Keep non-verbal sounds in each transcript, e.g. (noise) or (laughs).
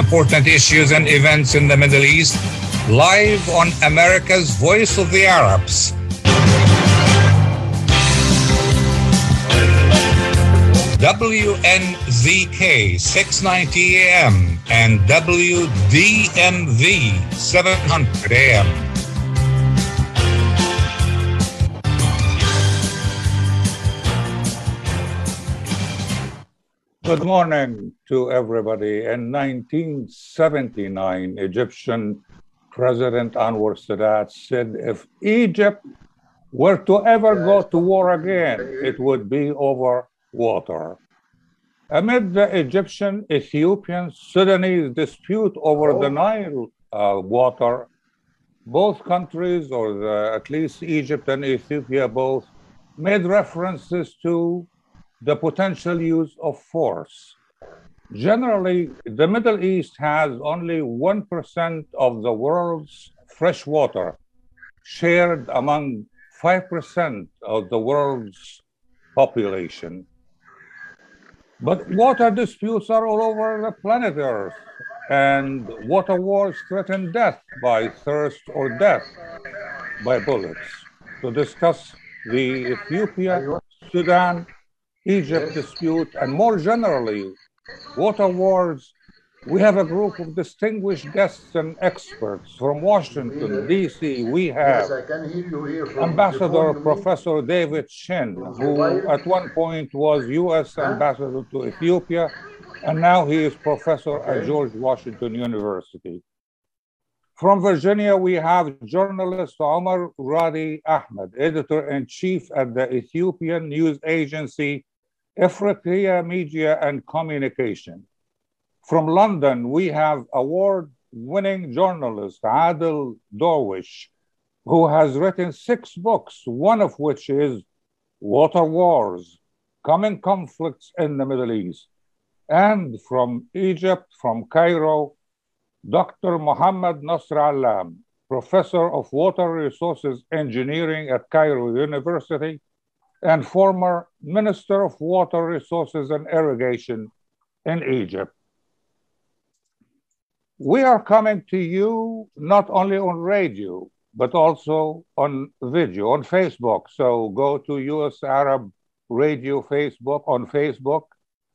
important issues and events in the Middle East live on America's Voice of the Arabs. WNZK 690 AM and WDMV 700 AM. Good morning to everybody. In 1979, Egyptian President Anwar Sadat said if Egypt were to ever go to war again, it would be over water. Amid the Egyptian, Ethiopian, Sudanese dispute over the Nile uh, water, both countries, or the, at least Egypt and Ethiopia both, made references to the potential use of force. Generally, the Middle East has only 1% of the world's fresh water, shared among 5% of the world's population. But water disputes are all over the planet Earth, and water wars threaten death by thirst or death by bullets. To discuss the Ethiopia, Sudan, Egypt dispute, and more generally, water wars, we have a group of distinguished guests and experts from Washington, D.C. We have Ambassador Professor David Shinn, who at one point was U.S. Ambassador to Ethiopia, and now he is professor at George Washington University. From Virginia, we have journalist Omar Radi Ahmed, editor in chief at the Ethiopian news agency Africa Media and Communication. From London, we have award winning journalist Adel Darwish, who has written six books, one of which is Water Wars Coming Conflicts in the Middle East. And from Egypt, from Cairo, Dr. Mohammed Nasr Allam, professor of water resources engineering at Cairo University and former Minister of Water Resources and Irrigation in Egypt. We are coming to you not only on radio, but also on video, on Facebook. So go to US Arab Radio Facebook on Facebook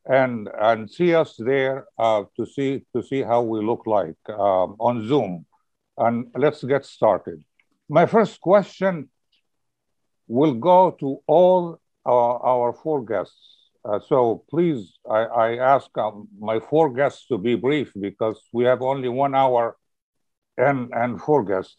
and and see us there uh, to see to see how we look like um, on Zoom. And let's get started. My first question will go to all our, our four guests. Uh, so please, I, I ask um, my four guests to be brief because we have only one hour and, and four guests.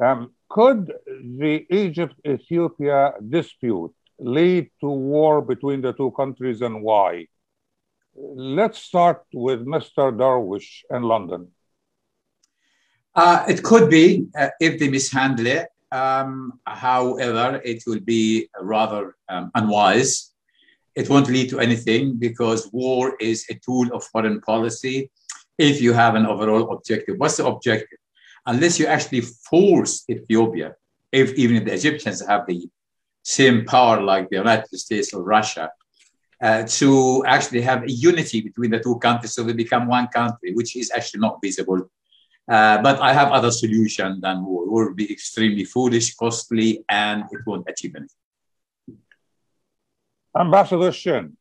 Um, could the Egypt Ethiopia dispute lead to war between the two countries and why? Let's start with Mr. Darwish in London. Uh, it could be uh, if they mishandle it. Um, however, it will be rather um, unwise. It won't lead to anything because war is a tool of foreign policy. If you have an overall objective, what's the objective? Unless you actually force Ethiopia, if even if the Egyptians have the same power like the United States or Russia, uh, to actually have a unity between the two countries so they become one country, which is actually not visible uh, but I have other solution than war. War will be extremely foolish, costly, and it won't achieve anything. Ambassador Shinn.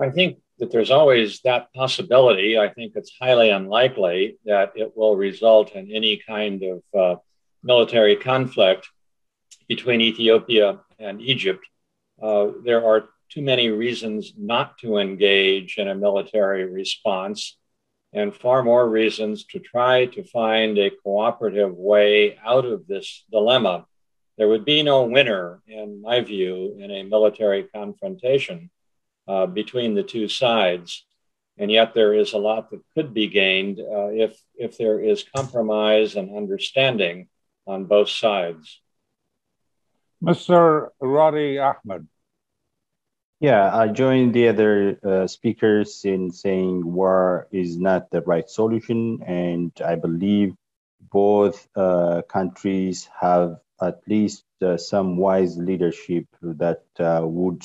I think that there's always that possibility. I think it's highly unlikely that it will result in any kind of uh, military conflict between Ethiopia and Egypt. Uh, there are too many reasons not to engage in a military response and far more reasons to try to find a cooperative way out of this dilemma. There would be no winner, in my view, in a military confrontation uh, between the two sides. And yet, there is a lot that could be gained uh, if, if there is compromise and understanding on both sides. Mr. Radi Ahmed. Yeah, I join the other uh, speakers in saying war is not the right solution. And I believe both uh, countries have at least uh, some wise leadership that uh, would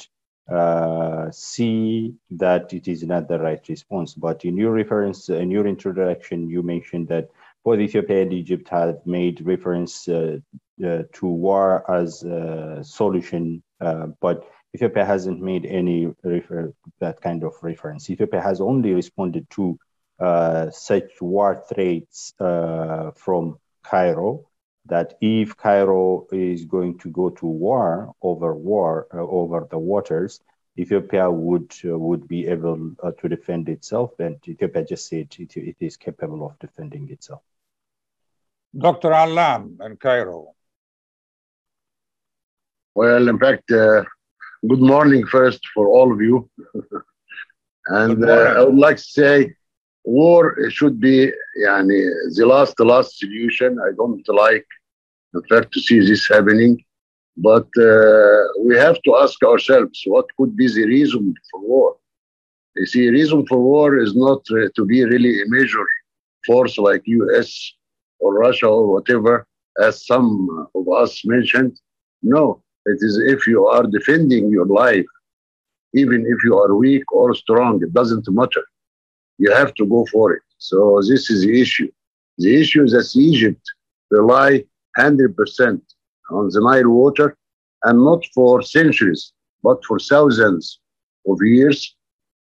uh, see that it is not the right response. But in your reference, in your introduction, you mentioned that both Ethiopia and Egypt have made reference uh, to war as a solution, but Ethiopia hasn't made any refer- that kind of reference. Ethiopia has only responded to uh, such war threats uh, from Cairo that if Cairo is going to go to war over war uh, over the waters, Ethiopia would uh, would be able uh, to defend itself, and Ethiopia just said it, it is capable of defending itself. Dr. Allam in Cairo. Well, in fact, uh, good morning first for all of you. (laughs) and uh, I would like to say war should be yani, the last the last solution. I don't like, in fact, to see this happening. But uh, we have to ask ourselves what could be the reason for war. You see, reason for war is not uh, to be really a major force like U.S. or Russia or whatever, as some of us mentioned. No, it is if you are defending your life, even if you are weak or strong, it doesn't matter. You have to go for it. So this is the issue. The issue is that Egypt rely 100% on the Nile water, and not for centuries, but for thousands of years.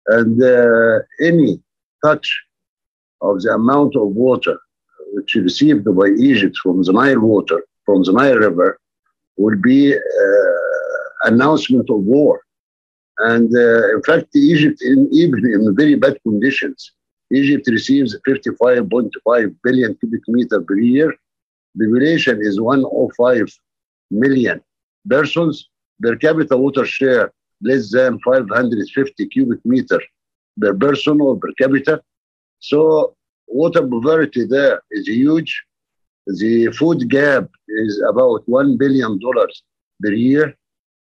And uh, any touch of the amount of water which received by Egypt from the Nile water, from the Nile River, will be uh, announcement of war. And uh, in fact, Egypt, in, even in very bad conditions, Egypt receives 55.5 billion cubic meter per year. The population is 105 million persons. Per capita water share less than 550 cubic meter per person or per capita. So water poverty there is huge. The food gap is about $1 billion per year.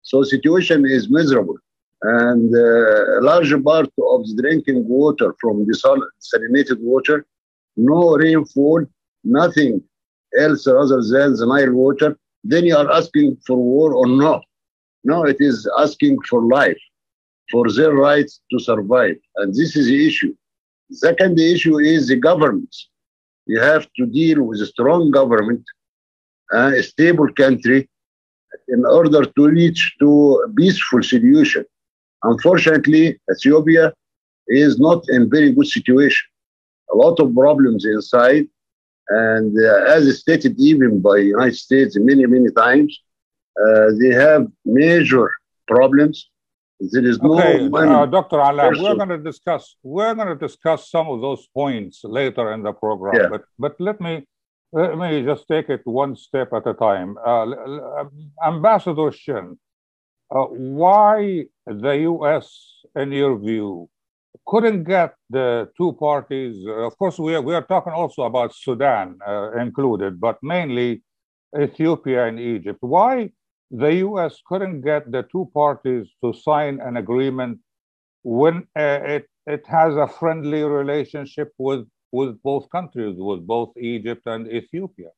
So situation is miserable. And uh, a large part of the drinking water from desalinated water, no rainfall, nothing else other than the Nile water, then you are asking for war or not. No, it is asking for life, for their rights to survive. And this is the issue. Second issue is the government. You have to deal with a strong government, uh, a stable country, in order to reach to a peaceful solution. Unfortunately, Ethiopia is not in very good situation. A lot of problems inside, and uh, as stated even by United States many many times, uh, they have major problems. There is no Okay, uh, Dr. Allam, we're going to discuss we're going to discuss some of those points later in the program. Yeah. But but let me let me just take it one step at a time. Uh, um, Ambassador Shinn, uh, why the U.S., in your view, couldn't get the two parties? uh, of course, we are, we are talking also about Sudan uh, included, but mainly Ethiopia and Egypt. Why the U.S. couldn't get the two parties to sign an agreement when uh, it it has a friendly relationship with with both countries, with both Egypt and Ethiopia?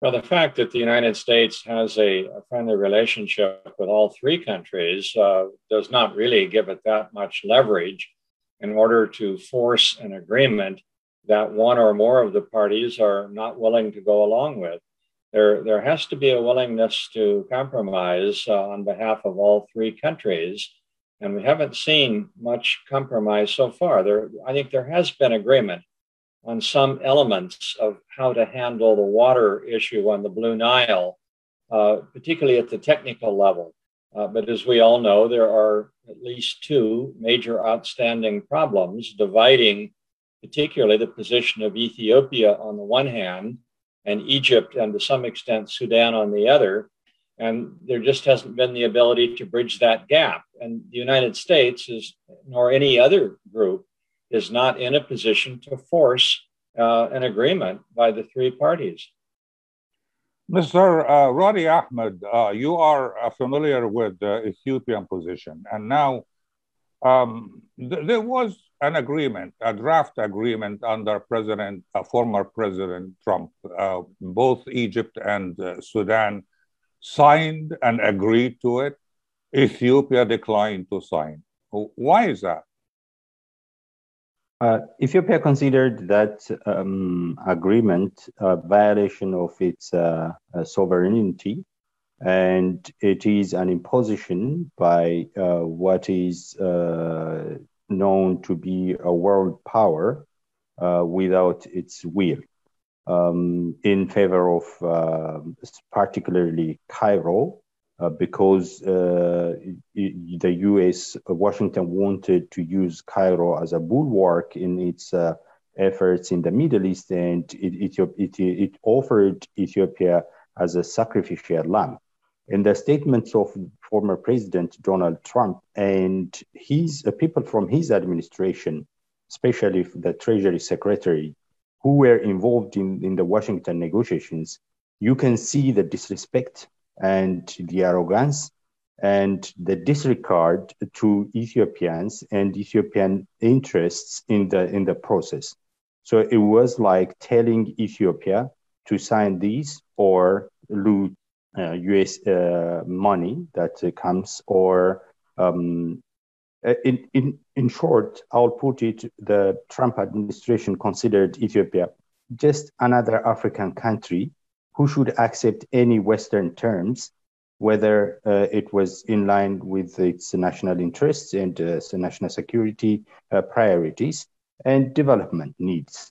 Well, the fact that the United States has a, a friendly relationship with all three countries uh, does not really give it that much leverage in order to force an agreement that one or more of the parties are not willing to go along with. There, there has to be a willingness to compromise uh, on behalf of all three countries. And we haven't seen much compromise so far. There, I think there has been agreement on some elements of how to handle the water issue on the Blue Nile, uh, particularly at the technical level. Uh, but as we all know, there are at least two major outstanding problems dividing, particularly the position of Ethiopia on the one hand, and Egypt and to some extent Sudan on the other. And there just hasn't been the ability to bridge that gap. And the United States is, nor any other group, is not in a position to force uh, an agreement by the three parties. Mr. Uh, Ahmed, uh, you are uh, familiar with the Ethiopian position, and now um, th- there was an agreement, a draft agreement under President, uh, former President Trump. Uh, both Egypt and uh, Sudan signed and agreed to it. Ethiopia declined to sign. Why is that? Uh, Ethiopia considered that um, agreement a violation of its uh, uh, sovereignty, and it is an imposition by uh, what is uh, known to be a world power uh, without its will, um, in favor of particularly Cairo, uh, because uh, the US, uh, Washington wanted to use Cairo as a bulwark in its uh, efforts in the Middle East, and it, it, it, offered Ethiopia as a sacrificial lamb. In the statements of former President Donald Trump and his uh, people from his administration, especially the Treasury Secretary, who were involved in, in the Washington negotiations, you can see the disrespect and the arrogance and the disregard to Ethiopians and Ethiopian interests in the in the process. So it was like telling Ethiopia to sign these or lose U.S. Uh, money that uh, comes, or um, uh, in in in short, I'll put it: the Trump administration considered Ethiopia just another African country who should accept any Western terms, whether uh, it was in line with its national interests and uh, national security uh, priorities and development needs.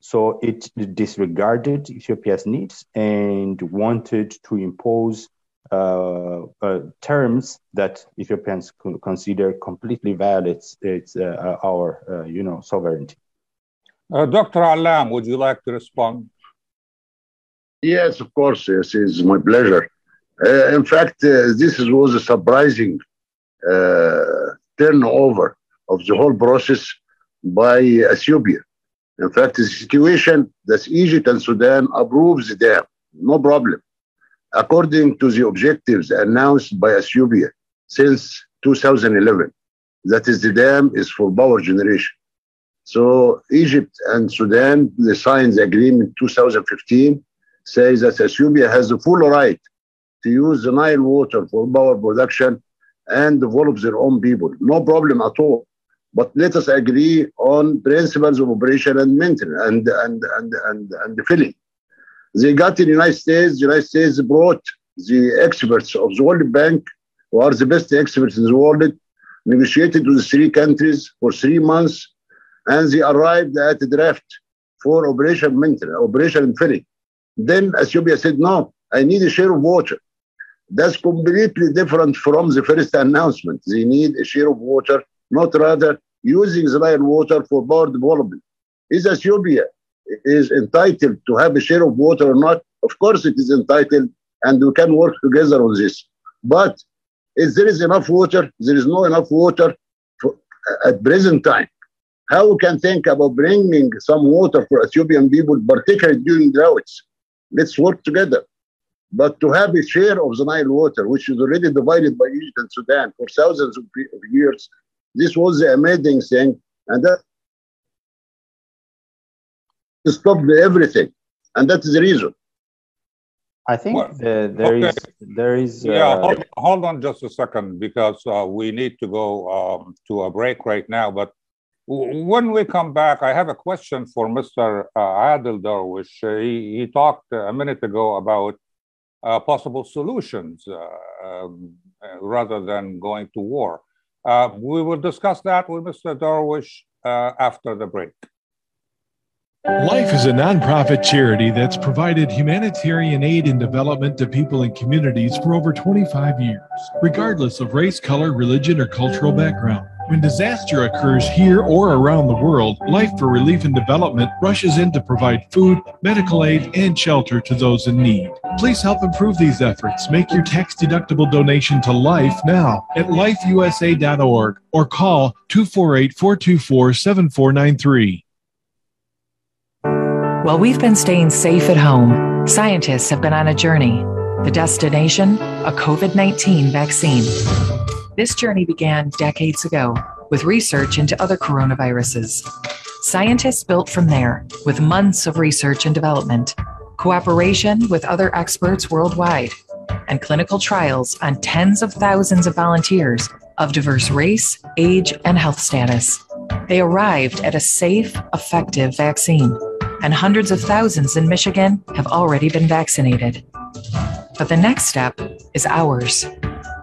So it disregarded Ethiopia's needs and wanted to impose uh, uh, terms that Ethiopians consider completely violates its, uh, our, you know, sovereignty. Dr. Allam, would you like to respond? Yes, of course. Yes, it's my pleasure. Uh, in fact, uh, this was a surprising uh, turnover of the whole process by Ethiopia. In fact, the situation that Egypt and Sudan approves them, no problem. According to the objectives announced by Ethiopia since 2011, that is the dam is for power generation. So Egypt and Sudan, they signed the agreement 2015 says that Ethiopia has the full right to use the Nile water for power production and develop their own people. No problem at all. But let us agree on principles of operation and maintenance and and and and, and filling. They got in the United States, the United States brought the experts of the World Bank, who are the best experts in the world, negotiated with the three countries for three months, and they arrived at a draft for operation maintenance, operation and filling. Then Ethiopia said, no, I need a share of water. That's completely different from the first announcement. They need a share of water, not rather using the Nile water for power development. Is Ethiopia is entitled to have a share of water or not? Of course it is entitled, and we can work together on this. But if there is enough water, there is no enough water for, at present time. How we can think about bringing some water for Ethiopian people, particularly during droughts? Let's work together. But to have a share of the Nile water, which is already divided by Egypt and Sudan for thousands of years, this was the amazing thing. And that stopped everything. And that is the reason. I think well, the, there okay. is there is uh, yeah. Hold, hold, on just a second because uh, we need to go um, to a break right now. But when we come back, I have a question for Mr. Uh, Adel Darwish. Uh, he, he, talked a minute ago about uh, possible solutions uh, um, uh, rather than going to war. Uh, we will discuss that with Mr. Darwish after the break. Life is a nonprofit charity that's provided humanitarian aid and development to people and communities for over 25 years, regardless of race, color, religion, or cultural background. When disaster occurs here or around the world, Life for Relief and Development rushes in to provide food, medical aid, and shelter to those in need. Please help improve these efforts. Make your tax deductible donation to Life now at lifeusa.org or call 248 424 7493. While we've been staying safe at home, scientists have been on a journey. The destination? A COVID 19 vaccine. This journey began decades ago with research into other coronaviruses. Scientists built from there with months of research and development, cooperation with other experts worldwide, and clinical trials on tens of thousands of volunteers of diverse race, age, and health status. They arrived at a safe, effective vaccine, and hundreds of thousands in Michigan have already been vaccinated. But the next step is ours.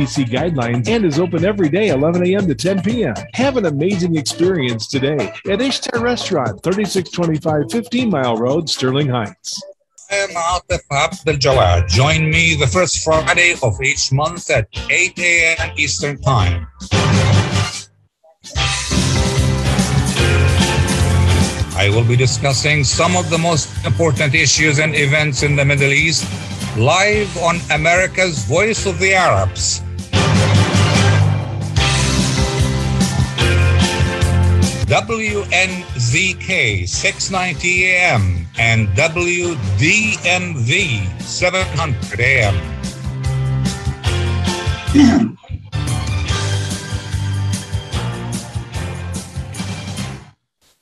CDC guidelines and is open every day 11 a.m. to 10 p.m. Have an amazing experience today at Ishtar Restaurant, 3625 15 Mile Road, Sterling Heights. I am Atif Abdel Jawad. Join me the first Friday of each month at 8 a.m. Eastern Time. I will be discussing some of the most important issues and events in the Middle East live on America's Voice of the Arabs. WNZK 690 AM and WDMV 700 AM.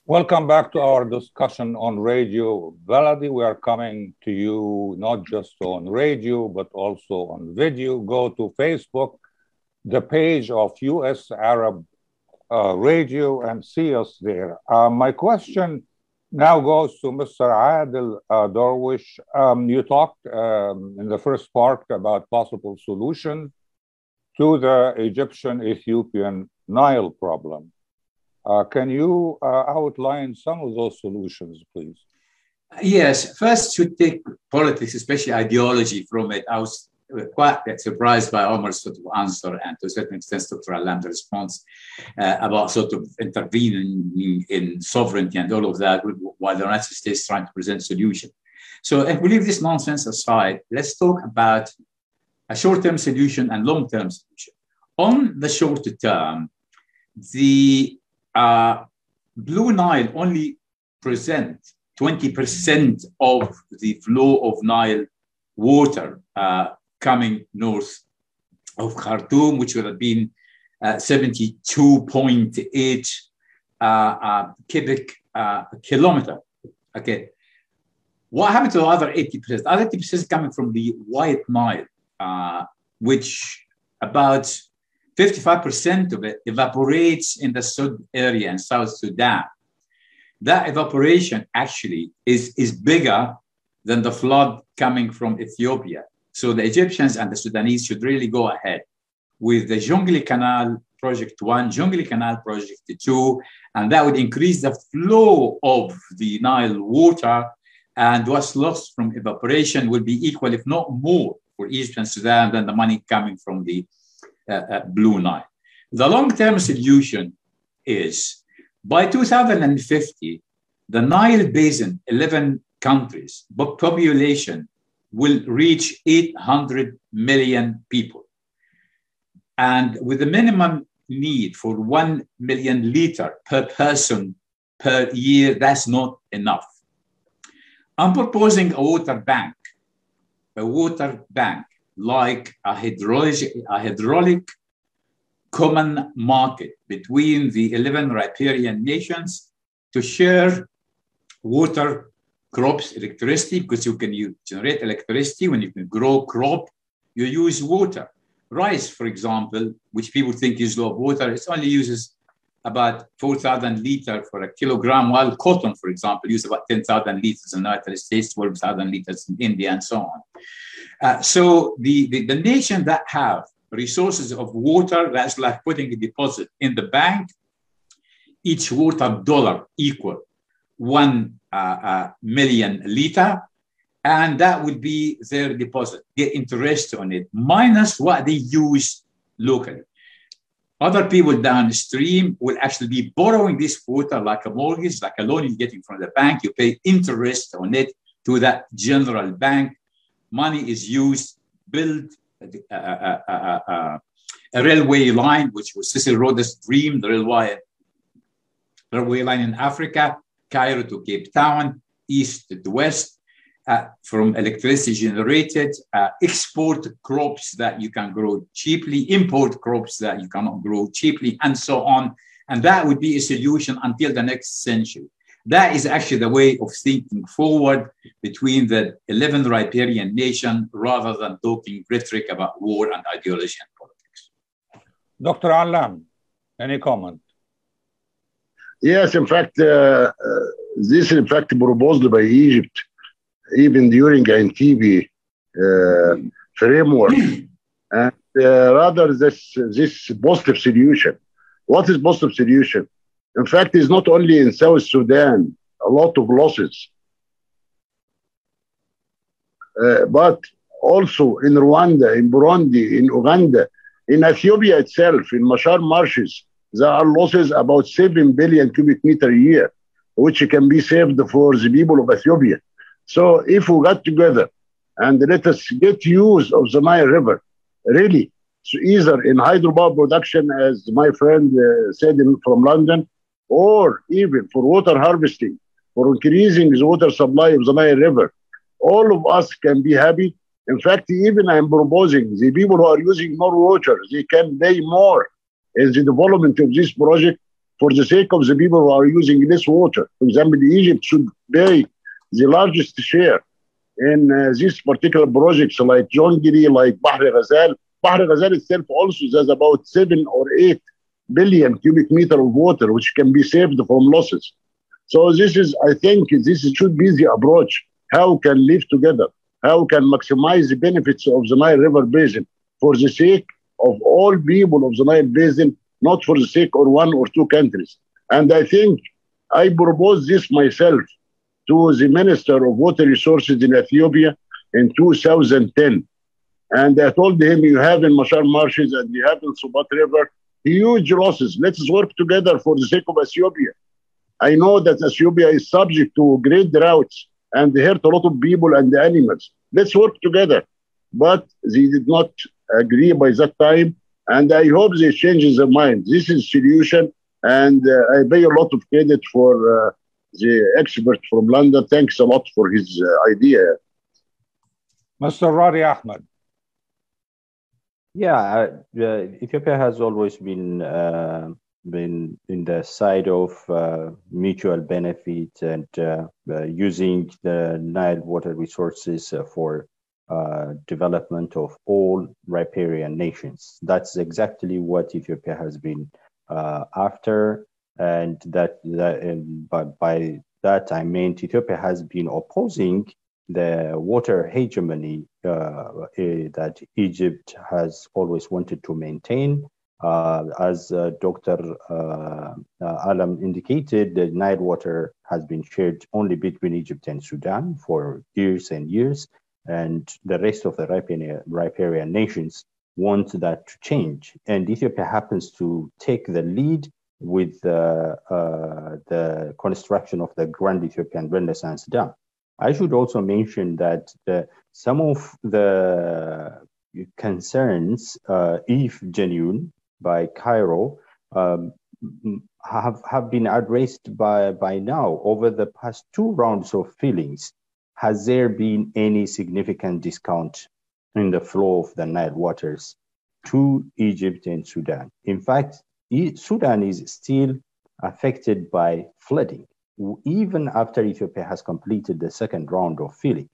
Welcome back to our discussion on Radio Baladi. We are coming to you not just on radio, but also on video. Go to Facebook, the page of US Arab uh, radio, and see us there. Uh, my question now goes to Mr. Adel uh, Darwish. Um, you talked um, in the first part about possible solutions to the Egyptian Ethiopian Nile problem. Uh, can you uh, outline some of those solutions, please? Yes, first to take politics, especially ideology, from it. Was quite surprised by Omar's sort of answer and to a certain extent Dr. Allam's response uh, about sort of intervening in sovereignty and all of that while the United States trying to present solution. So if we leave this nonsense aside, let's talk about a short-term solution and long-term solution. On the short term, the uh, Blue Nile only present 20% of the flow of Nile water uh, coming north of Khartoum, which would have been uh, 72.8 uh, uh, cubic kilometer. Okay. What happened to the other 80%? The other 80% is coming from the White Nile, uh, which about 55% of it evaporates in the Sud area in South Sudan. That evaporation actually is, is bigger than the flood coming from Ethiopia. So the Egyptians and the Sudanese should really go ahead with the Jonglei Canal Project 1, Jonglei Canal Project 2, and that would increase the flow of the Nile water. And what's lost from evaporation will be equal, if not more, for and Sudan than the money coming from the uh, uh, Blue Nile. The long term solution is by 2050, the Nile Basin, 11 countries, population will reach 800 million people. And with a minimum need for 1 million liter per person per year, that's not enough. I'm proposing a water bank, a water bank like a hydraulic, a hydraulic common market between the 11 riparian nations to share water crops electricity because you can use, generate electricity. When you can grow crop you use water. Rice for example which people think is low water it only uses about 4000 liter for a kilogram while cotton for example uses about 10000 liters in the united states 12000 liters in india and so on. Uh, so the, the, the nation that have resources of water that's like putting a deposit in the bank each water dollar equal one Uh, uh, million liter, and that would be their deposit, get interest on it, minus what they use locally. Other people downstream will actually be borrowing this water like a mortgage, like a loan you're getting from the bank. You pay interest on it to that general bank. Money is used, build a, a, a, a railway line, which was Cecil Rhodes' dream, the railway, railway line in Africa, Cairo to Cape Town, east to west, uh, from electricity generated, uh, export crops that you can grow cheaply, import crops that you cannot grow cheaply, and so on. And that would be a solution until the next century. That is actually the way of thinking forward between the 11 riparian nation rather than talking rhetoric about war and ideology and politics. Dr. Allam, any comment? Yes, in fact, uh, uh, this in fact proposed by Egypt even during Entebbe uh, framework, (clears throat) and uh, rather this this positive solution. What is positive solution? In fact, it's not only in South Sudan a lot of losses, uh, but also in Rwanda, in Burundi, in Uganda, in Ethiopia itself, in Machar marshes, there are losses about 7 billion cubic meter a year, which can be saved for the people of Ethiopia. So if we got together and let us get use of the Nile River, really, so either in hydropower production, as my friend uh, said in, from London, or even for water harvesting, for increasing the water supply of the Nile River, all of us can be happy. In fact, even I'm proposing the people who are using more water, they can pay more in the development of this project for the sake of the people who are using this water. For example, Egypt should pay the largest share in uh, these particular projects like Jonglei, like Bahr Ghazal. Bahr Ghazal itself also has about seven or eight billion cubic meter of water, which can be saved from losses. So this is, I think, this should be the approach. How can live together? How can maximize the benefits of the Nile River Basin for the sake of all people of the Nile Basin, not for the sake of one or two countries. And I think I proposed this myself to the Minister of Water Resources in Ethiopia in 2010. And I told him, you have in Machar marshes and you have in Sobat River huge losses. Let's work together for the sake of Ethiopia. I know that Ethiopia is subject to great droughts and hurt a lot of people and animals. Let's work together. But they did not agree by that time. And I hope they change their mind. This is solution. And uh, I pay a lot of credit for uh, the expert from London. Thanks a lot for his uh, idea. Mr. Radi Ahmed. Yeah, uh, Ethiopia has always been uh, been in the side of uh, mutual benefit and uh, uh, using the Nile water resources for development of all riparian nations. That's exactly what Ethiopia has been after and that, that and by, by that I meant Ethiopia has been opposing the water hegemony uh, eh, that Egypt has always wanted to maintain. Uh, as uh, Dr. Uh, uh, Allam indicated, the Nile water has been shared only between Egypt and Sudan for years and years, and the rest of the riparian, nations want that to change. And Ethiopia happens to take the lead with uh, uh, the construction of the Grand Ethiopian Renaissance Dam. I should also mention that the, some of the concerns, uh, if genuine, by Cairo um, have, have been addressed by, by now over the past two rounds of fillings. Has there been any significant discount in the flow of the Nile waters to Egypt and Sudan? In fact, Sudan is still affected by flooding, even after Ethiopia has completed the second round of filling.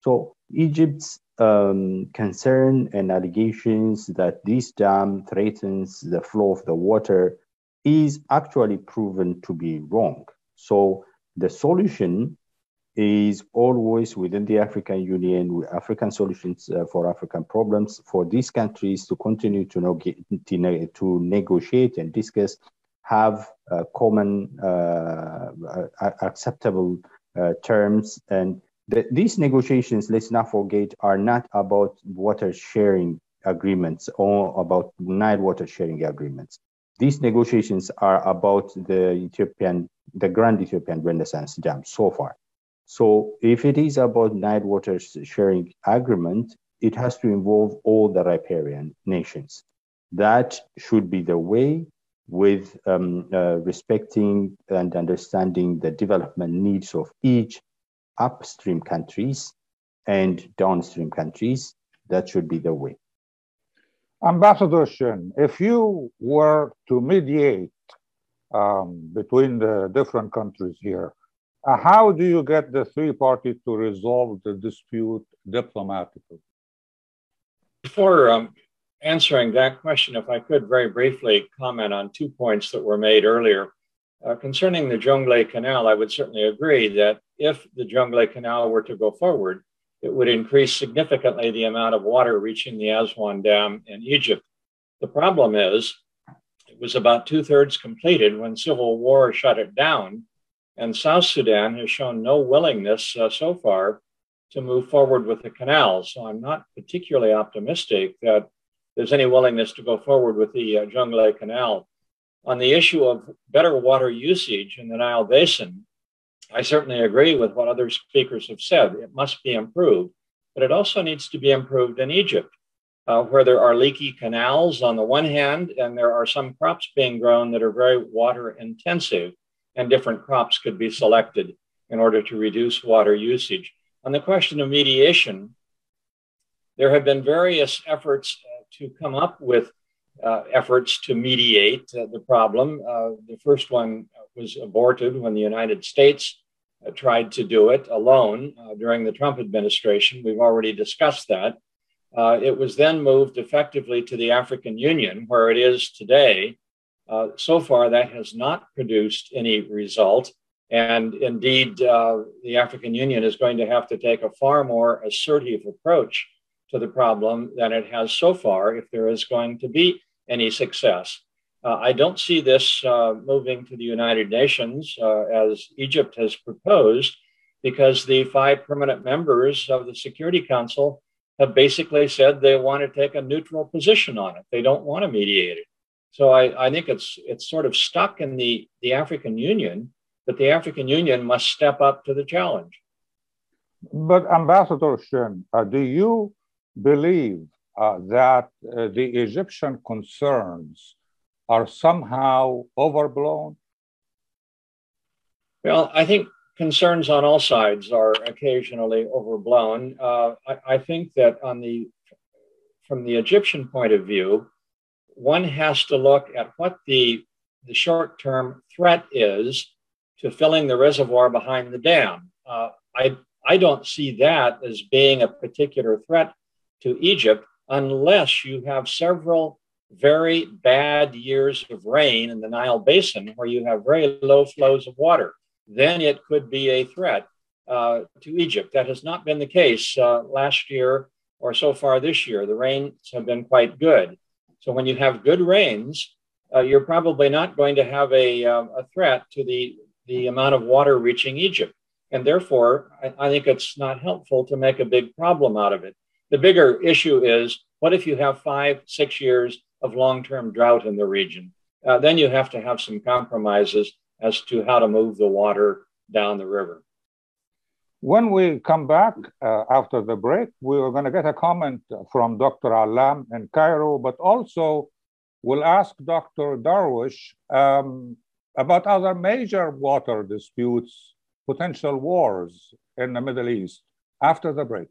So Egypt's um, concern and allegations that this dam threatens the flow of the water is actually proven to be wrong. So the solution is always within the African Union, with African solutions uh, for African problems, for these countries to continue to, to negotiate and discuss have uh, common uh, acceptable terms and the, these negotiations, let's not forget, are not about water sharing agreements or about Nile water sharing agreements. These negotiations are about the Ethiopian, the Grand Ethiopian Renaissance Dam so far. So if it is about Nile water sharing agreement, it has to involve all the riparian nations. That should be the way with um, uh, respecting and understanding the development needs of each upstream countries and downstream countries. That should be the way. Ambassador Shinn, if you were to mediate um, between the different countries here, how do you get the three parties to resolve the dispute diplomatically? Before um, answering that question, if I could very briefly comment on two points that were made earlier. Uh, concerning the Jonglei Canal, I would certainly agree that if the Jonglei Canal were to go forward, it would increase significantly the amount of water reaching the Aswan Dam in Egypt. The problem is, it was about two thirds completed when civil war shut it down, and South Sudan has shown no willingness uh, so far to move forward with the canal. So I'm not particularly optimistic that there's any willingness to go forward with the uh, Jonglei Canal. On the issue of better water usage in the Nile Basin, I certainly agree with what other speakers have said. It must be improved, but it also needs to be improved in Egypt, uh, where there are leaky canals on the one hand, and there are some crops being grown that are very water intensive, and different crops could be selected in order to reduce water usage. On the question of mediation, there have been various efforts uh, to come up with uh, efforts to mediate uh, the problem. Uh, the first one was aborted when the United States uh, tried to do it alone uh, during the Trump administration. We've already discussed that. It was then moved effectively to the African Union, where it is today. Uh, so far, that has not produced any result. And indeed, uh, the African Union is going to have to take a far more assertive approach to the problem than it has so far if there is going to be any success. Uh, I don't see this uh, moving to the United Nations uh, as Egypt has proposed, because the five permanent members of the Security Council have basically said they want to take a neutral position on it. They don't want to mediate it. So I, I think it's it's sort of stuck in the, the African Union, but the African Union must step up to the challenge. But Ambassador Shinn, uh, do you believe uh, that uh, the Egyptian concerns are somehow overblown? Well, I think concerns on all sides are occasionally overblown. Uh, I, I, think that on the from the Egyptian point of view, one has to look at what the the short term threat is to filling the reservoir behind the dam. Uh, I I don't see that as being a particular threat to Egypt unless you have several very bad years of rain in the Nile Basin where you have very low flows of water. Then it could be a threat uh, to Egypt. That has not been the case uh, last year or so far this year. The rains have been quite good. So when you have good rains, uh, you're probably not going to have a, uh, a threat to the, the amount of water reaching Egypt. And therefore, I, I think it's not helpful to make a big problem out of it. The bigger issue is what if you have five, six years of long term drought in the region. Uh, then you have to have some compromises as to how to move the water down the river. When we come back uh, after the break, we are going to get a comment from Dr. Allam in Cairo, but also we'll ask Dr. Darwish um, about other major water disputes, potential wars in the Middle East after the break.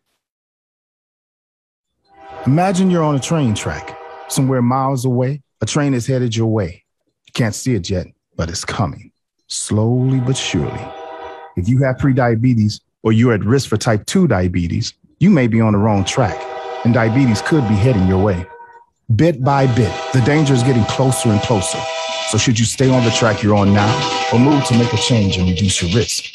Imagine you're on a train track, somewhere miles away. A train is headed your way. You can't see it yet, but it's coming, slowly but surely. If you have prediabetes or you're at risk for type 2 diabetes, you may be on the wrong track, and diabetes could be heading your way. Bit by bit, the danger is getting closer and closer. So, should you stay on the track you're on now or move to make a change and reduce your risk?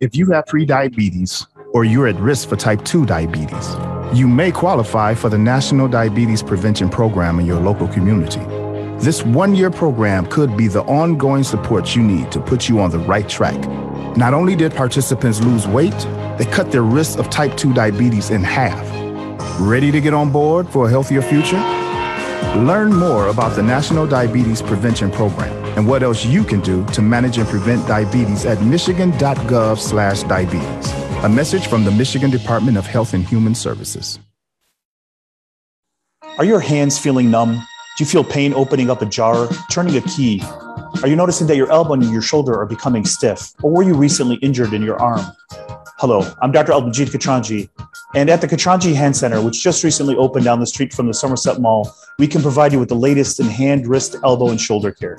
If you have prediabetes or you're at risk for type 2 diabetes, you may qualify for the National Diabetes Prevention Program in your local community. This one year program could be the ongoing support you need to put you on the right track. Not only did participants lose weight, they cut their risk of type 2 diabetes in half. Ready to get on board for a healthier future? Learn more about the National Diabetes Prevention Program and what else you can do to manage and prevent diabetes at michigan.gov/diabetes. A message from the Michigan Department of Health and Human Services. Are your hands feeling numb? Do you feel pain opening up a jar, turning a key? Are you noticing that your elbow and your shoulder are becoming stiff? Or were you recently injured in your arm? Hello, I'm Dr. Albanjit Katranji, and at the Katranji Hand Center, which just recently opened down the street from the Somerset Mall, we can provide you with the latest in hand, wrist, elbow, and shoulder care.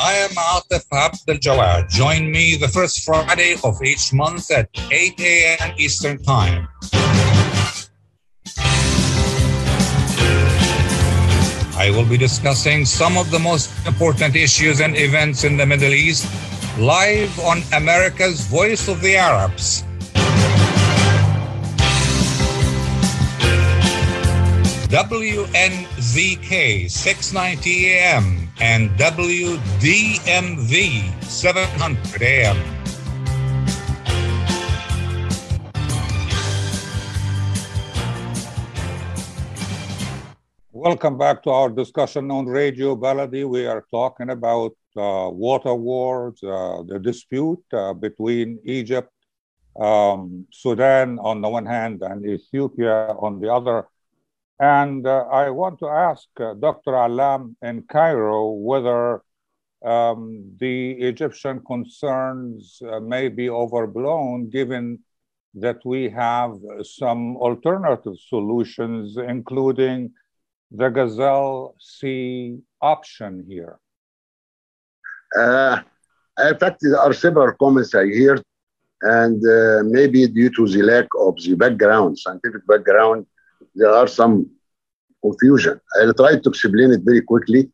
I am Atif Abdel Jawad. Join me the first Friday of each month at 8 a.m. Eastern Time. I will be discussing some of the most important issues and events in the Middle East live on America's Voice of the Arabs. WNZK 690 AM and WDMV 700 AM. Welcome back to our discussion on Radio Baladi. We are talking about uh, water wars, uh, the dispute uh, between Egypt, um, Sudan on the one hand, and Ethiopia on the other. And uh, I want to ask uh, Dr. Allam in Cairo whether um, the Egyptian concerns uh, may be overblown given that we have some alternative solutions, including the Gazelle Sea option here. Uh, in fact, there are several comments I heard, and uh, maybe due to the lack of the background, scientific background, there are some confusion. I'll try to explain it very quickly.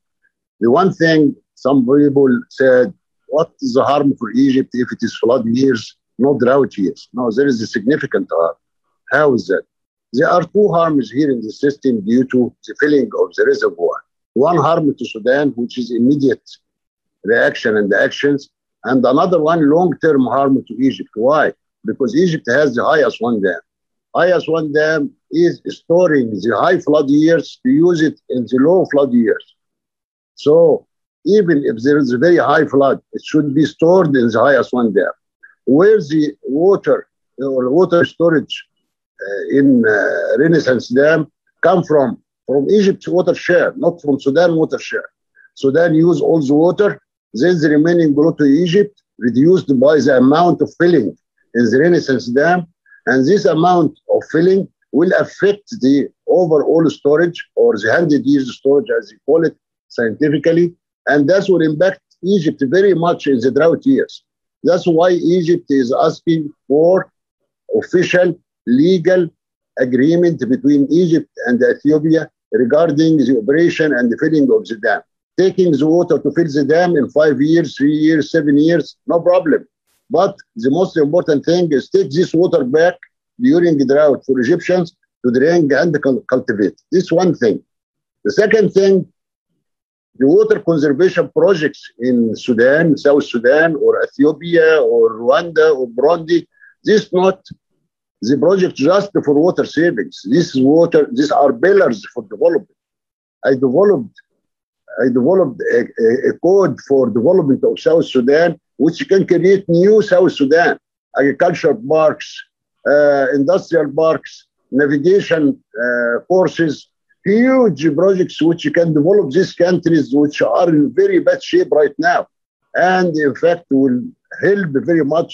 The one thing some people said, what is the harm for Egypt if it is flood years, not drought years? No, there is a significant harm. How is that? There are two harms here in the system due to the filling of the reservoir. One harm to Sudan, which is immediate reaction and actions, and another one long-term harm to Egypt. Why? Because Egypt has the High Aswan Dam. High Aswan Dam is storing the high flood years to use it in the low flood years. So even if there is a very high flood, it should be stored in the High Aswan Dam. Where the water or water storage uh, in uh, Renaissance Dam come from? From Egypt water share, not from Sudan water share. Sudan use all the water, then the remaining go to Egypt, reduced by the amount of filling in the Renaissance Dam, and this amount of filling will affect the overall storage or the 100 years storage, as you call it scientifically, and that will impact Egypt very much in the drought years. That's why Egypt is asking for official legal agreement between Egypt and Ethiopia regarding the operation and the filling of the dam. taking the water to fill the dam in five years, three years, seven years, no problem. But the most important thing is take this water back during drought for Egyptians to drink and cultivate. This one thing. The second thing, the water conservation projects in Sudan, South Sudan, or Ethiopia, or Rwanda, or Burundi, this not the project just for water savings. This is water, these are pillars for development. I developed I developed a, a, a, code for development of South Sudan, which can create new South Sudan agriculture parks, uh, industrial parks, navigation uh, courses, huge projects which can develop these countries which are in very bad shape right now. And in fact, will help very much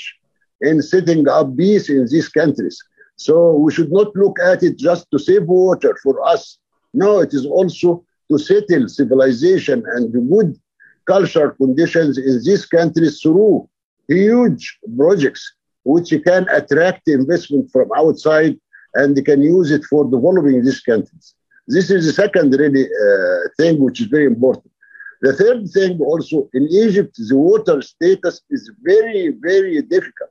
in setting up peace in these countries. So we should not look at it just to save water for us. No, it is also to settle civilization and good cultural conditions in these countries through huge projects which can attract investment from outside and they can use it for developing these countries. This is the second really uh, thing which is very important. The third thing also in Egypt, the water status is very, very difficult.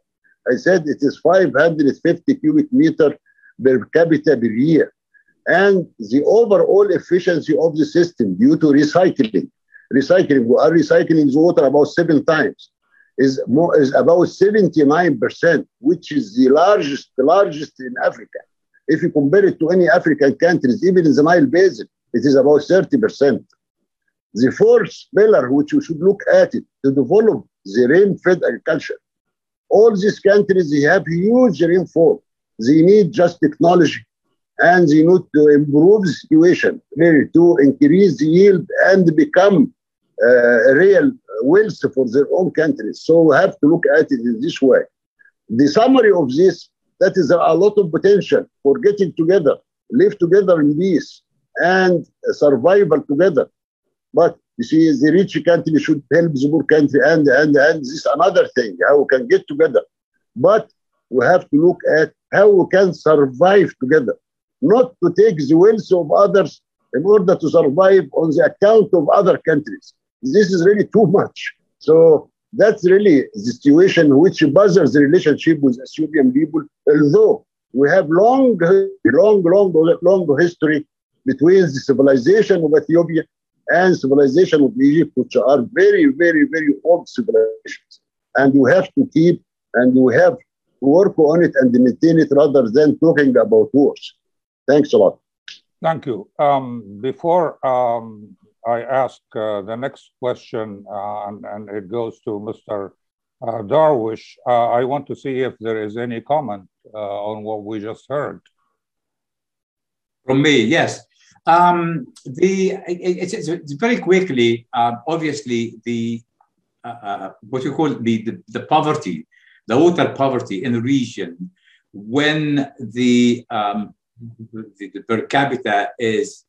I said it is 550 cubic meter per capita per year. And the overall efficiency of the system due to recycling, recycling, we are recycling the water about seven times, is more is about 79%, which is the largest, the largest in Africa. If you compare it to any African countries, even in the Nile Basin, it is about 30%. The fourth pillar, which we should look at it, to develop the rain-fed agriculture. All these countries, they have huge rainfall. They need just technology and they need to improve the situation, really, to increase the yield and become Uh, real wealth for their own countries. So we have to look at it in this way. The summary of this, that is a lot of potential for getting together, live together in peace and survival together. But you see, the rich country should help the poor country, and and and this is another thing how we can get together. But we have to look at how we can survive together, not to take the wealth of others in order to survive on the account of other countries. This is really too much. So that's really the situation which bothers the relationship with Ethiopian people, although we have long, long, long, long history between the civilization of Ethiopia and civilization of Egypt, which are very, very, very old civilizations. And you have to keep and you have to work on it and maintain it rather than talking about wars. Thanks a lot. Thank you. Um, before um, I ask uh, the next question, uh, and, and, it goes to Mr. Uh, Darwish, uh, I want to see if there is any comment uh, on what we just heard. From me, yes. Um, the it's, it's, very quickly, um, obviously, the uh, uh, what you call the, the, the poverty, the water poverty in the region, when the, um, the, the per capita is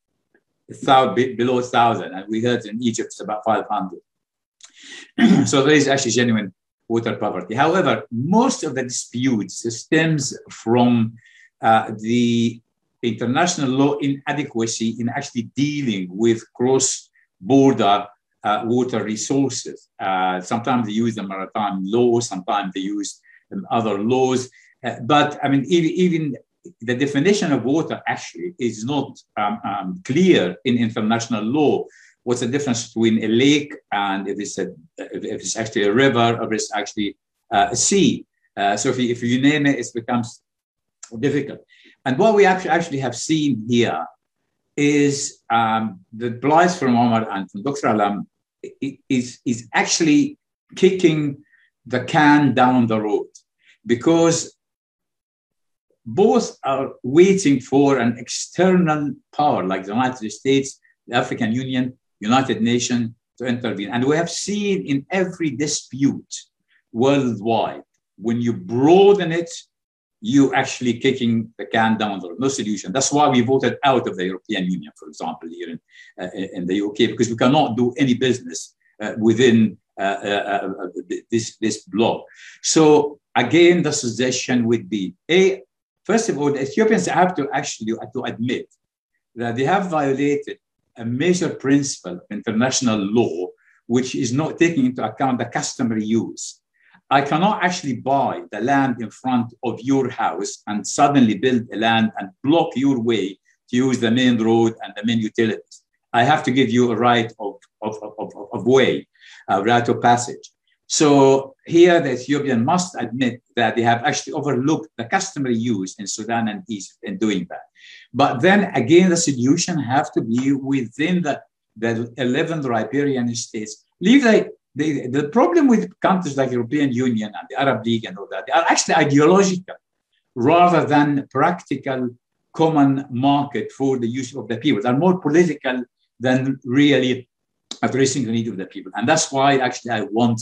below thousand, and we heard in Egypt it's about five hundred. (clears throat) so there is actually genuine water poverty. However, most of the disputes stems from uh, the international law inadequacy in actually dealing with cross-border uh, water resources. Uh, sometimes they use the maritime law, sometimes they use um, other laws. Uh, but I mean, even, even, the definition of water actually is not um, um, clear in international law. What's the difference between a lake and if it's, a, if it's actually a river or it's actually uh, a sea? Uh, so if you, if you name it, it becomes difficult. And what we actually have seen here is um, the from Omar and from Dr. Allam is, is actually kicking the can down the road because both are waiting for an external power like the United States, the African Union, United Nations to intervene. And we have seen in every dispute worldwide, when you broaden it you actually kicking the can down the road. No solution. That's why we voted out of the European Union, for example, here in, uh, in the UK, because we cannot do any business uh, within uh, uh, uh this, this bloc. So again, the suggestion would be, A, first of all, the Ethiopians have to actually uh, to admit that they have violated a major principle of international law, which is not taking into account the customary use. I cannot actually buy the land in front of your house and suddenly build a land and block your way to use the main road and the main utilities. I have to give you a right of, of, of, of way, a right of passage. So here the Ethiopian must admit that they have actually overlooked the customary use in Sudan and Egypt in doing that. But then again, the solution have to be within the, the 11 riparian states. Leave the, the, the problem with countries like European Union and the Arab League and all that, they are actually ideological rather than practical common market for the use of the people. They're more political than really addressing the need of the people. And that's why actually I want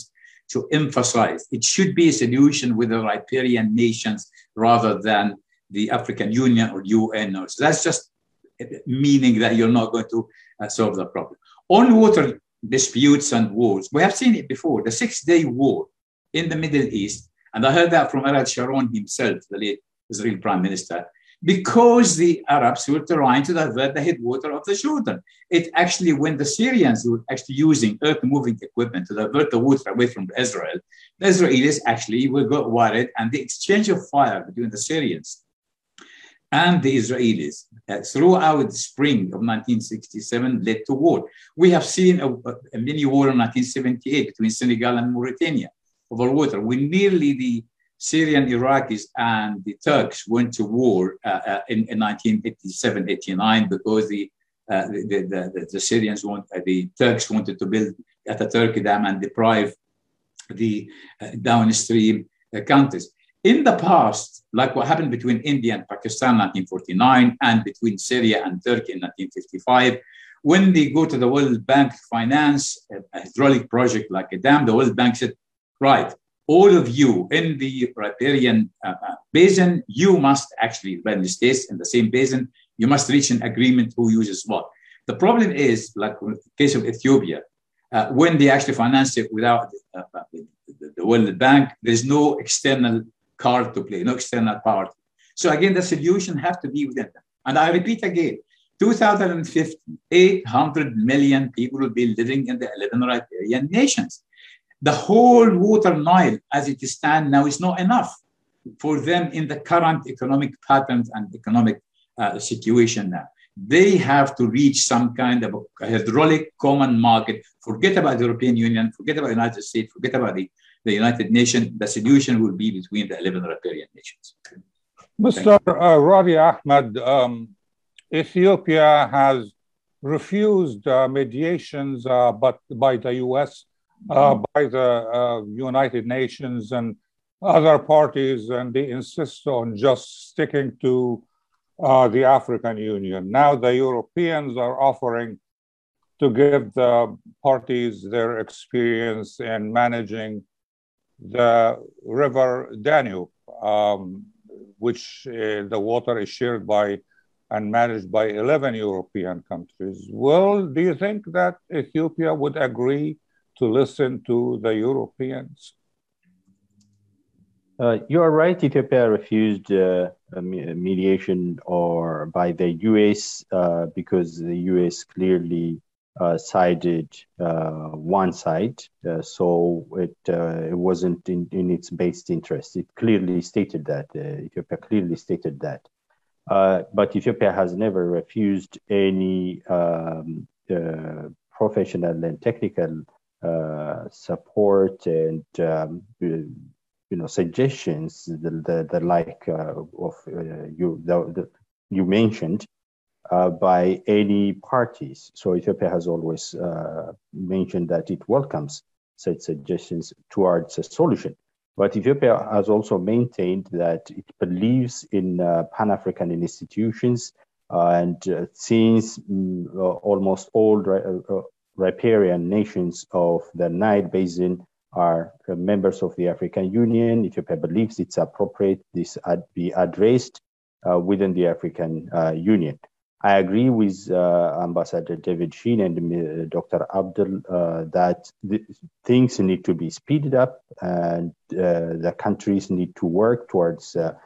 to emphasize it should be a solution with the riparian nations rather than the African Union or UN. Or, so that's just meaning that you're not going to uh, solve the problem. On water disputes and wars, we have seen it before. The Six Day War in the Middle East, and I heard that from Ariel Sharon himself, the late Israeli Prime Minister because the Arabs were trying to divert the headwater of the Jordan. It actually, when the Syrians were actually using earth-moving equipment to divert the water away from Israel, the Israelis actually were got worried, and the exchange of fire between the Syrians and the Israelis uh, throughout the spring of 1967 led to war. We have seen a, a mini war in 1978 between Senegal and Mauritania over water. We nearly the Syrian Iraqis and the Turks went to war uh, uh, in, in 1987 89 because the, uh, the, the, the, the, Syrians want, uh, the Turks wanted to build Ataturk Dam and deprive the uh, downstream uh, countries. In the past, like what happened between India and Pakistan in 1949 and between Syria and Turkey in 1955, when they go to the World Bank finance a hydraulic project like a dam, the World Bank said, right, all of you in the riparian uh, uh, basin, you must actually, when states in the same basin, you must reach an agreement who uses what. The problem is, like in the case of Ethiopia, uh, when they actually finance it without uh, uh the, the, World Bank, there's no external card to play, no external power. So again, the solution has to be within them. And I repeat again, 2050, 800 million people will be living in the 11 riparian nations the whole water Nile as it stands now is not enough for them in the current economic patterns and economic uh, situation now. They have to reach some kind of a hydraulic common market. Forget about the European Union, forget about the United States, forget about the, the United Nations. The solution will be between the 11 riparian nations. Mr. Uh, Rabi Ahmed, um, Ethiopia has refused uh, mediations uh, but by the US uh, by the uh, United Nations and other parties, and they insist on just sticking to uh, the African Union. Now the Europeans are offering to give the parties their experience in managing the river Danube, um, which uh, the water is shared by and managed by 11 European countries. Well, do you think that Ethiopia would agree to listen to the Europeans? Uh, you are right. Ethiopia refused uh, mediation or by the U.S. Uh, because the U.S. clearly uh, sided uh, one side, uh, so it it wasn't in, in its best interest. It clearly stated that Ethiopia clearly stated that, but Ethiopia has never refused any um, professional and technical support and um, you know suggestions the the, the like uh, of uh, you the, the, you mentioned uh, by any parties. So Ethiopia has always uh, mentioned that it welcomes such suggestions towards a solution. But Ethiopia has also maintained that it believes in uh, Pan-African institutions, and since mm, almost all riparian nations of the Nile Basin are uh, members of the African Union. Ethiopia believes it's appropriate this ad be addressed uh, within the African uh, Union. I agree with uh, Ambassador David Shinn and uh, Dr. Abdul uh, that things need to be speeded up and the countries need to work towards the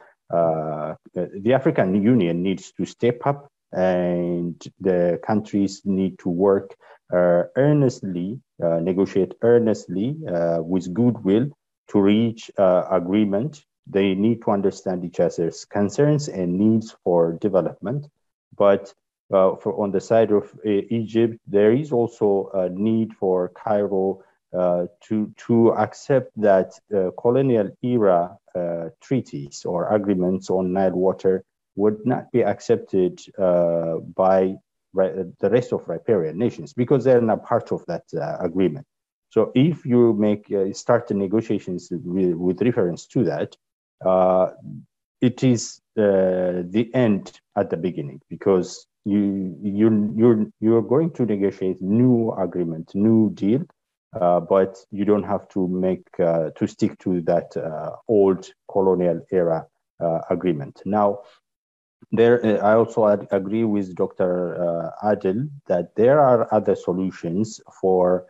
African Union needs to step up and the countries need to work earnestly, uh, negotiate earnestly uh, with goodwill to reach uh, agreement. They need to understand each other's concerns and needs for development. But uh, for on the side of uh, Egypt, there is also a need for Cairo uh, to to accept that uh, colonial era uh, treaties or agreements on Nile water would not be accepted uh, by the rest of riparian nations because they're not part of that agreement. So if you make start the negotiations with, with reference to that, it is the end at the beginning because you you you're you're going to negotiate new agreement, new deal, uh, but you don't have to make uh, to stick to that uh, old colonial era uh, agreement. Now, there uh, I also agree with Dr. Uh, Adel that there are other solutions for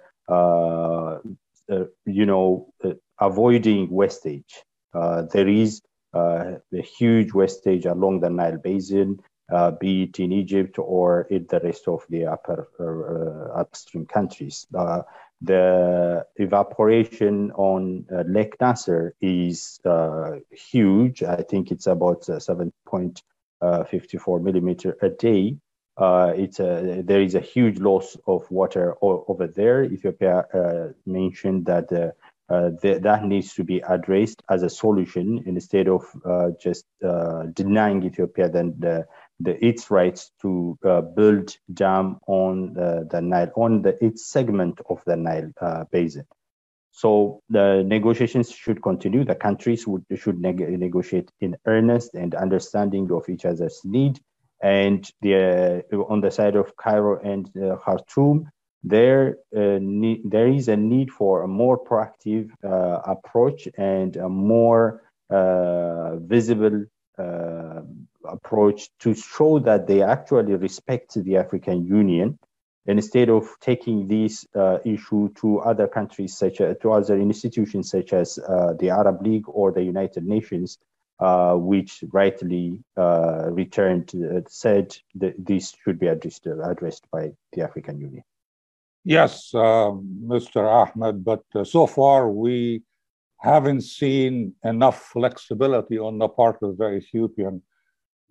you know avoiding wastage. there is a huge wastage along the Nile Basin uh, be it in Egypt or in the rest of the upper uh, upstream countries. Uh, the evaporation on uh, Lake Nasser is uh, huge. I think it's about 7.54 millimeter a day. it's a, there is a huge loss of water over there. Ethiopia mentioned that uh, th- that needs to be addressed as a solution instead of uh, just uh, denying Ethiopia then the the, its rights to uh, build dam on the, the, Nile, on the, its segment of the Nile uh, basin. So the negotiations should continue. The countries would, should neg- negotiate in earnest and understanding of each other's need. And the, uh, on the side of Cairo and uh, Khartoum, there, uh, there is a need for a more proactive uh, approach and a more visible approach to show that they actually respect the African Union instead of taking this uh, issue to other countries such as to other institutions such as uh, the Arab League or the United Nations, uh, which rightly uh, returned uh, said that this should be addressed, addressed by the African Union. Yes, Mr. Ahmed, but uh, so far we haven't seen enough flexibility on the part of the Ethiopian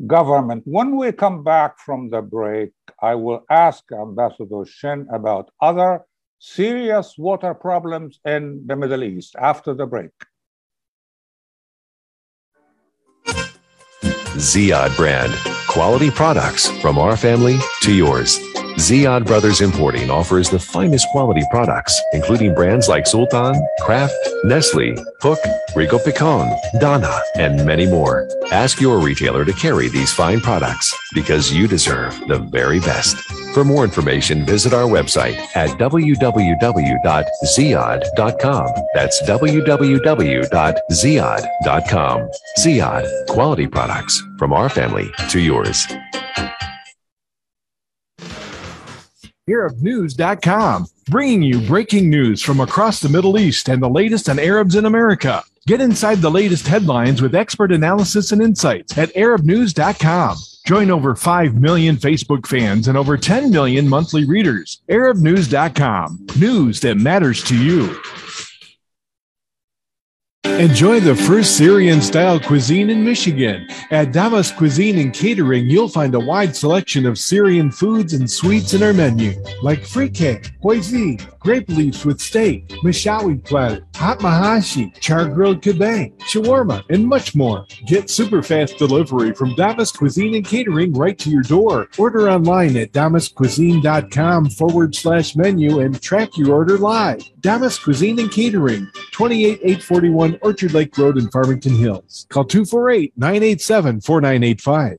government. When we come back from the break, I will ask Ambassador Shinn about other serious water problems in the Middle East after the break. Ziyad brand, quality products from our family to yours. Ziyad Brothers Importing offers the finest quality products, including brands like Sultan, Kraft, Nestle, Hook, Rico Picon, Donna, and many more. Ask your retailer to carry these fine products because you deserve the very best. For more information, visit our website at www.ziyad.com. That's www.ziyad.com. Ziyad, quality products from our family to yours. ArabNews.com, bringing you breaking news from across the Middle East and the latest on Arabs in America. Get inside the latest headlines with expert analysis and insights at ArabNews.com. Join over 5 million Facebook fans and over 10 million monthly readers. ArabNews.com, news that matters to you. Enjoy the first Syrian style cuisine in Michigan. At Damas Cuisine and Catering, you'll find a wide selection of Syrian foods and sweets in our menu, like frike, poisi, grape leaves with steak, mishawi platter, hot mahashi, char grilled kebab, shawarma, and much more. Get super fast delivery from Damas Cuisine and Catering right to your door. Order online at damascuisine.com forward slash menu and track your order live. Damas Cuisine and Catering, 28841 Orchard Lake Road in Farmington Hills. Call 248 987 4985.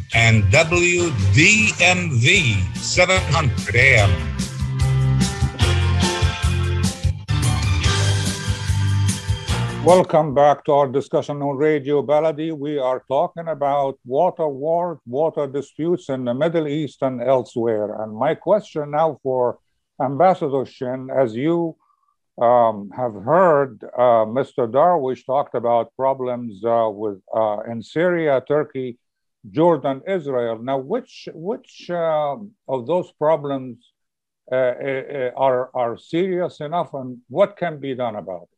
and WDMV 700 AM. Welcome back to our discussion on Radio Baladi. We are talking about water wars, water disputes in the Middle East and elsewhere. And my question now for Ambassador Shinn, as you um, have heard, uh, Mr. Darwish talked about problems uh, with uh, in Syria, Turkey, Jordan, Israel. Now, which which um, of those problems uh, uh, are are serious enough, and what can be done about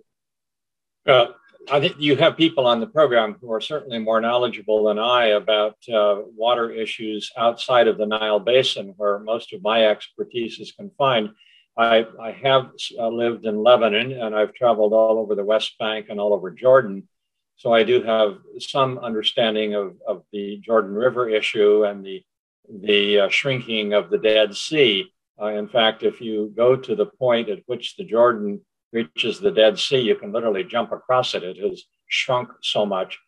it? Uh, I think you have people on the program who are certainly more knowledgeable than I about uh, water issues outside of the Nile Basin, where most of my expertise is confined. I, I have uh, lived in Lebanon and I've traveled all over the West Bank and all over Jordan. So I do have some understanding of, of the Jordan River issue and the, the uh, shrinking of the Dead Sea. Uh, in fact, if you go to the point at which the Jordan reaches the Dead Sea, you can literally jump across it. It has shrunk so much.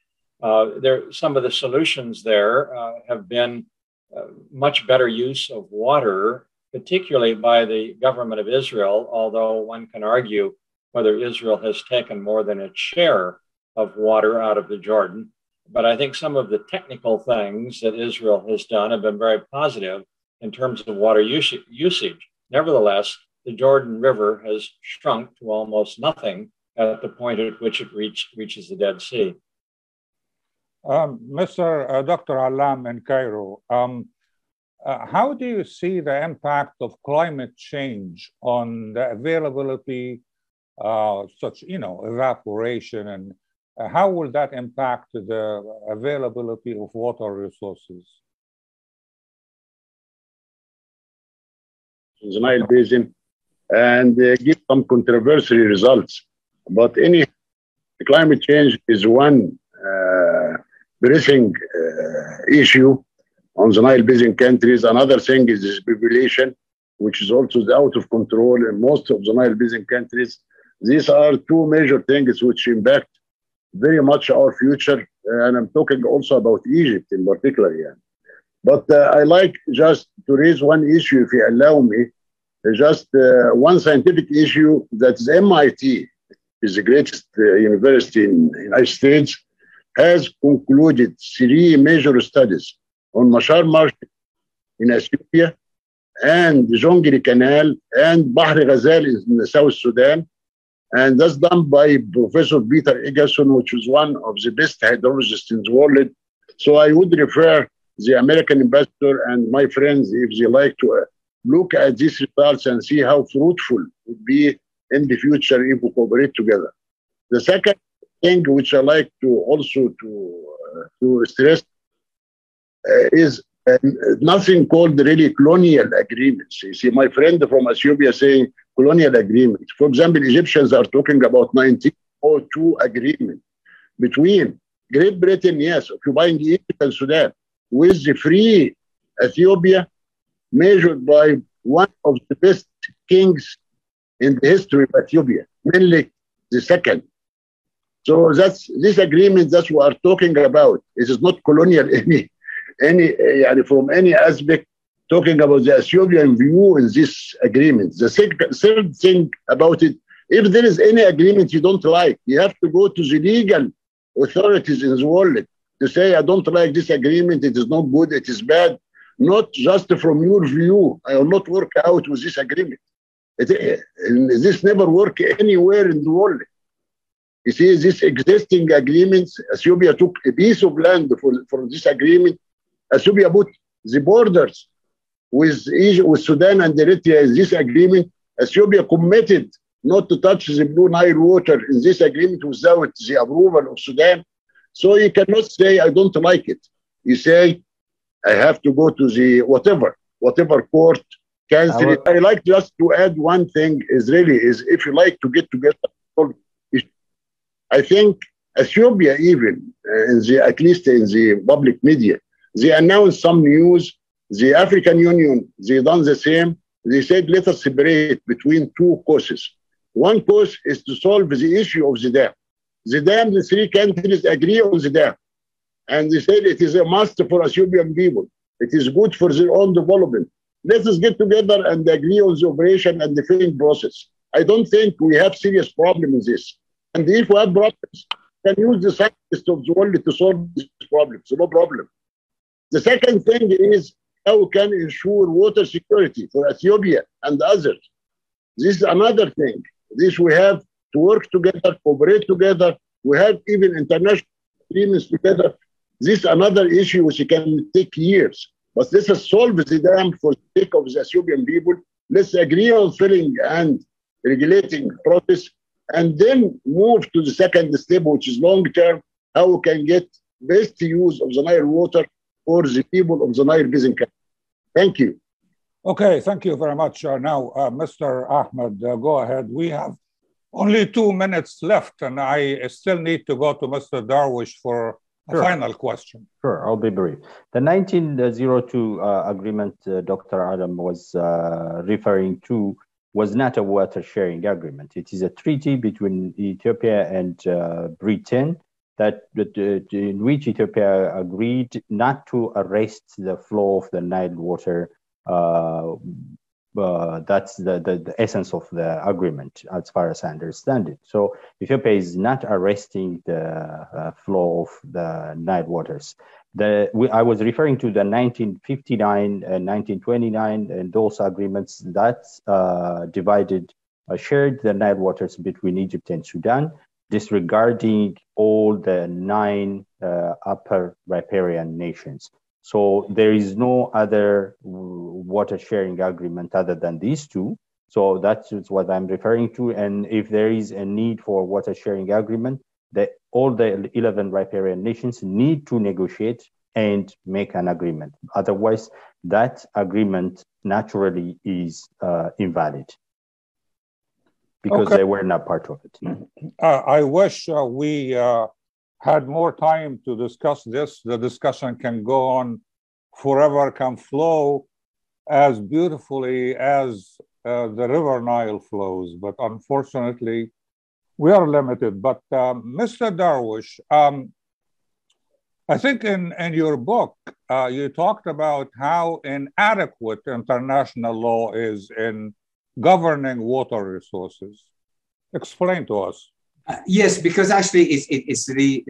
Uh, there, some of the solutions there uh, have been uh, much better use of water, particularly by the government of Israel, although one can argue whether Israel has taken more than its share of water out of the Jordan. But I think some of the technical things that Israel has done have been very positive in terms of water usage. Nevertheless, the Jordan River has shrunk to almost nothing at the point at which it reach, reaches the Dead Sea. Um, Mr. Uh, Dr. Allam in Cairo, um, uh, how do you see the impact of climate change on the availability, uh, such you know, evaporation, and how will that impact the availability of water resources? The Nile Basin and uh, give some controversial results. But any climate change is one uh, pressing uh, issue on the Nile Basin countries. Another thing is this population, which is also out of control in most of the Nile Basin countries. These are two major things which impact very much our future. And I'm talking also about Egypt in particular. Yeah. But uh, I like just to raise one issue, if you allow me, just uh, one scientific issue that MIT is the greatest uh, university in the United States has concluded three major studies on Machar Marsh in Ethiopia and the Jonglei Canal and Bahr Ghazal in South Sudan. And that's done by Professor Peter Eagleson, which is one of the best hydrologists in the world. So I would refer the American ambassador and my friends, if they like to uh, look at these results and see how fruitful would be in the future if we cooperate together. The second thing which I like to also to uh, to stress uh, is uh, nothing called really colonial agreements. You see, my friend from Ethiopia saying colonial agreements. For example, Egyptians are talking about 1902 agreement between Great Britain, yes, occupying Egypt and Sudan, with the free Ethiopia measured by one of the best kings in the history of Ethiopia, Menelik the second. So that's this agreement that we are talking about. It is not colonial (laughs) any any uh, from any aspect talking about the Ethiopian view in this agreement. The third thing about it, if there is any agreement you don't like, you have to go to the legal authorities in the world to say, I don't like this agreement, it is not good, it is bad, not just from your view. I will not work out with this agreement. It, this never work anywhere in the world. You see, this existing agreements, Ethiopia took a piece of land for, for this agreement. Ethiopia put the borders with Egypt, with Sudan and Eritrea in this agreement. Ethiopia committed not to touch the Blue Nile water in this agreement without the approval of Sudan. So you cannot say, I don't like it. You say, I have to go to the whatever, whatever court cancel it. I like just to add one thing is really is if you like to get together, I think Ethiopia even uh, in the at least in the public media, they announced some news. The African Union they done the same. They said let us separate between two causes. One cause is to solve the issue of the dam. The dam, the three countries agree on the dam. And they said it is a must for Ethiopian people. It is good for their own development. Let us get together and agree on the operation and the filling process. I don't think we have serious problem in this. And if we have problems, we can use the scientists of the world to solve these problems. No problem. The second thing is how we can ensure water security for Ethiopia and others. This is another thing. This we have to work together, cooperate together. We have even international agreements together. This is another issue which can take years. But has solved the dam for the sake of the Ethiopian people. Let's agree on filling and regulating process and then move to the second step, which is long term, how we can get best use of the Nile water for the people of the Nile Basin. Thank you. Okay, thank you very much. Uh, now, uh, Mr. Ahmed, uh, go ahead. We have only two minutes left, and I still need to go to Mr. Darwish for a Sure. final question. Sure, I'll be brief. The 1902 uh, agreement uh, Dr. Adam was uh, referring to was not a water sharing agreement. It is a treaty between Ethiopia and uh, Britain that, in which Ethiopia agreed not to arrest the flow of the Nile water. Uh, uh, that's the, the, the essence of the agreement, as far as I understand it. So Ethiopia is not arresting the uh, flow of the Nile waters. The, we, I was referring to the 1959 and 1929 and those agreements that uh, divided, uh, shared the Nile waters between Egypt and Sudan, disregarding all the nine uh, upper riparian nations. So there is no other water sharing agreement other than these two. So that's what I'm referring to. And if there is a need for water sharing agreement, that all the 11 riparian nations need to negotiate and make an agreement. Otherwise, that agreement naturally is uh, invalid because Okay. they were not part of it. Uh, I wish uh, we uh, had more time to discuss this. The discussion can go on forever, can flow as beautifully as uh, the River Nile flows. But unfortunately, we are limited. But um, Mr. Darwish, um, I think in, in your book, uh, you talked about how inadequate international law is in governing water resources. Explain to us. Uh, yes, because actually it's, it, it's the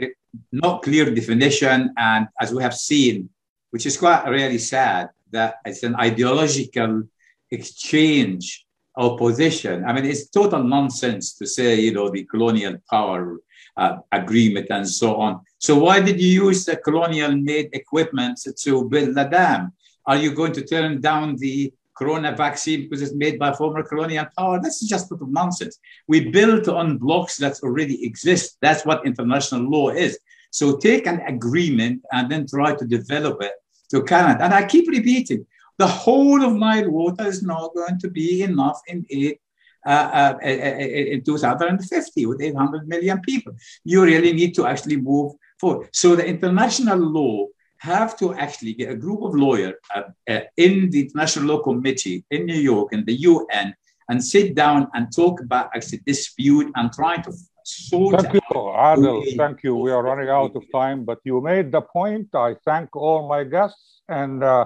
not clear definition, and as we have seen, which is quite really sad, that it's an ideological exchange of position. I mean, it's total nonsense to say, you know, the colonial power uh, agreement and so on. So why did you use the colonial-made equipment to build the dam? Are you going to turn down the corona vaccine because it's made by former colonial power? This is just total nonsense. We built on blocks that already exist. That's what international law is. So take an agreement and then try to develop it to Canada. And I keep repeating, the whole of Nile water is not going to be enough in eight, uh, uh, in 2050 with 800 million people. You really need to actually move forward. So the international law have to actually get a group of lawyers uh, uh, in the International Law Committee in New York and the UN and sit down and talk about actually dispute and try to sort Thank you, out Adel. Thank you. We are running out of time, but you made the point. I thank all my guests, and uh,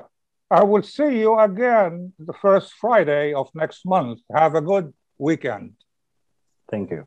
I will see you again the first Friday of next month. Have a good weekend. Thank you.